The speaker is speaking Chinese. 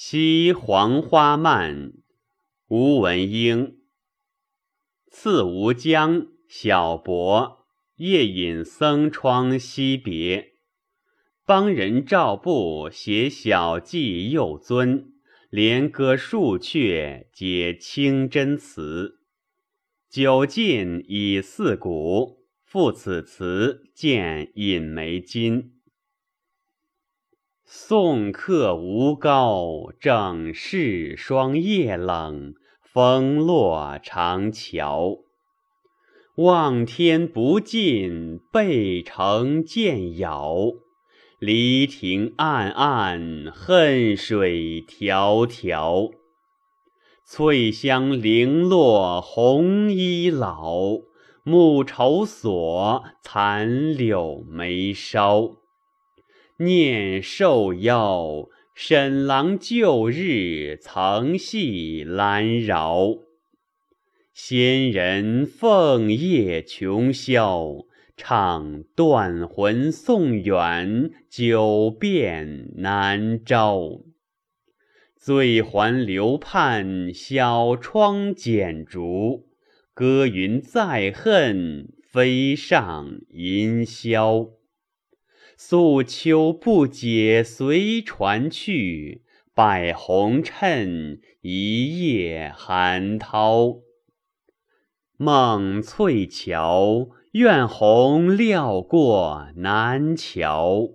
惜黄花漫，吴文英。次吴江，小伯夜饮僧窗惜别。帮人赵布写小记幼尊，连歌数阙皆清真词。酒尽已四鼓，赋此词见引梅津。送客吴高，正是霜夜冷，风落长桥。望天不尽，背城渐遥。离亭暗暗，恨水迢迢。翠香零落红衣老，暮愁锁，残柳眉梢。念寿夭，沈郎旧日曾系兰饶。仙人凤叶穷宵，唱断魂送远，久变难招。醉还流盼小窗剪烛，歌云再恨飞上银霄。素秋不解随船去，百红趁一夜寒涛。梦翠桥，怨鸿料过南桥。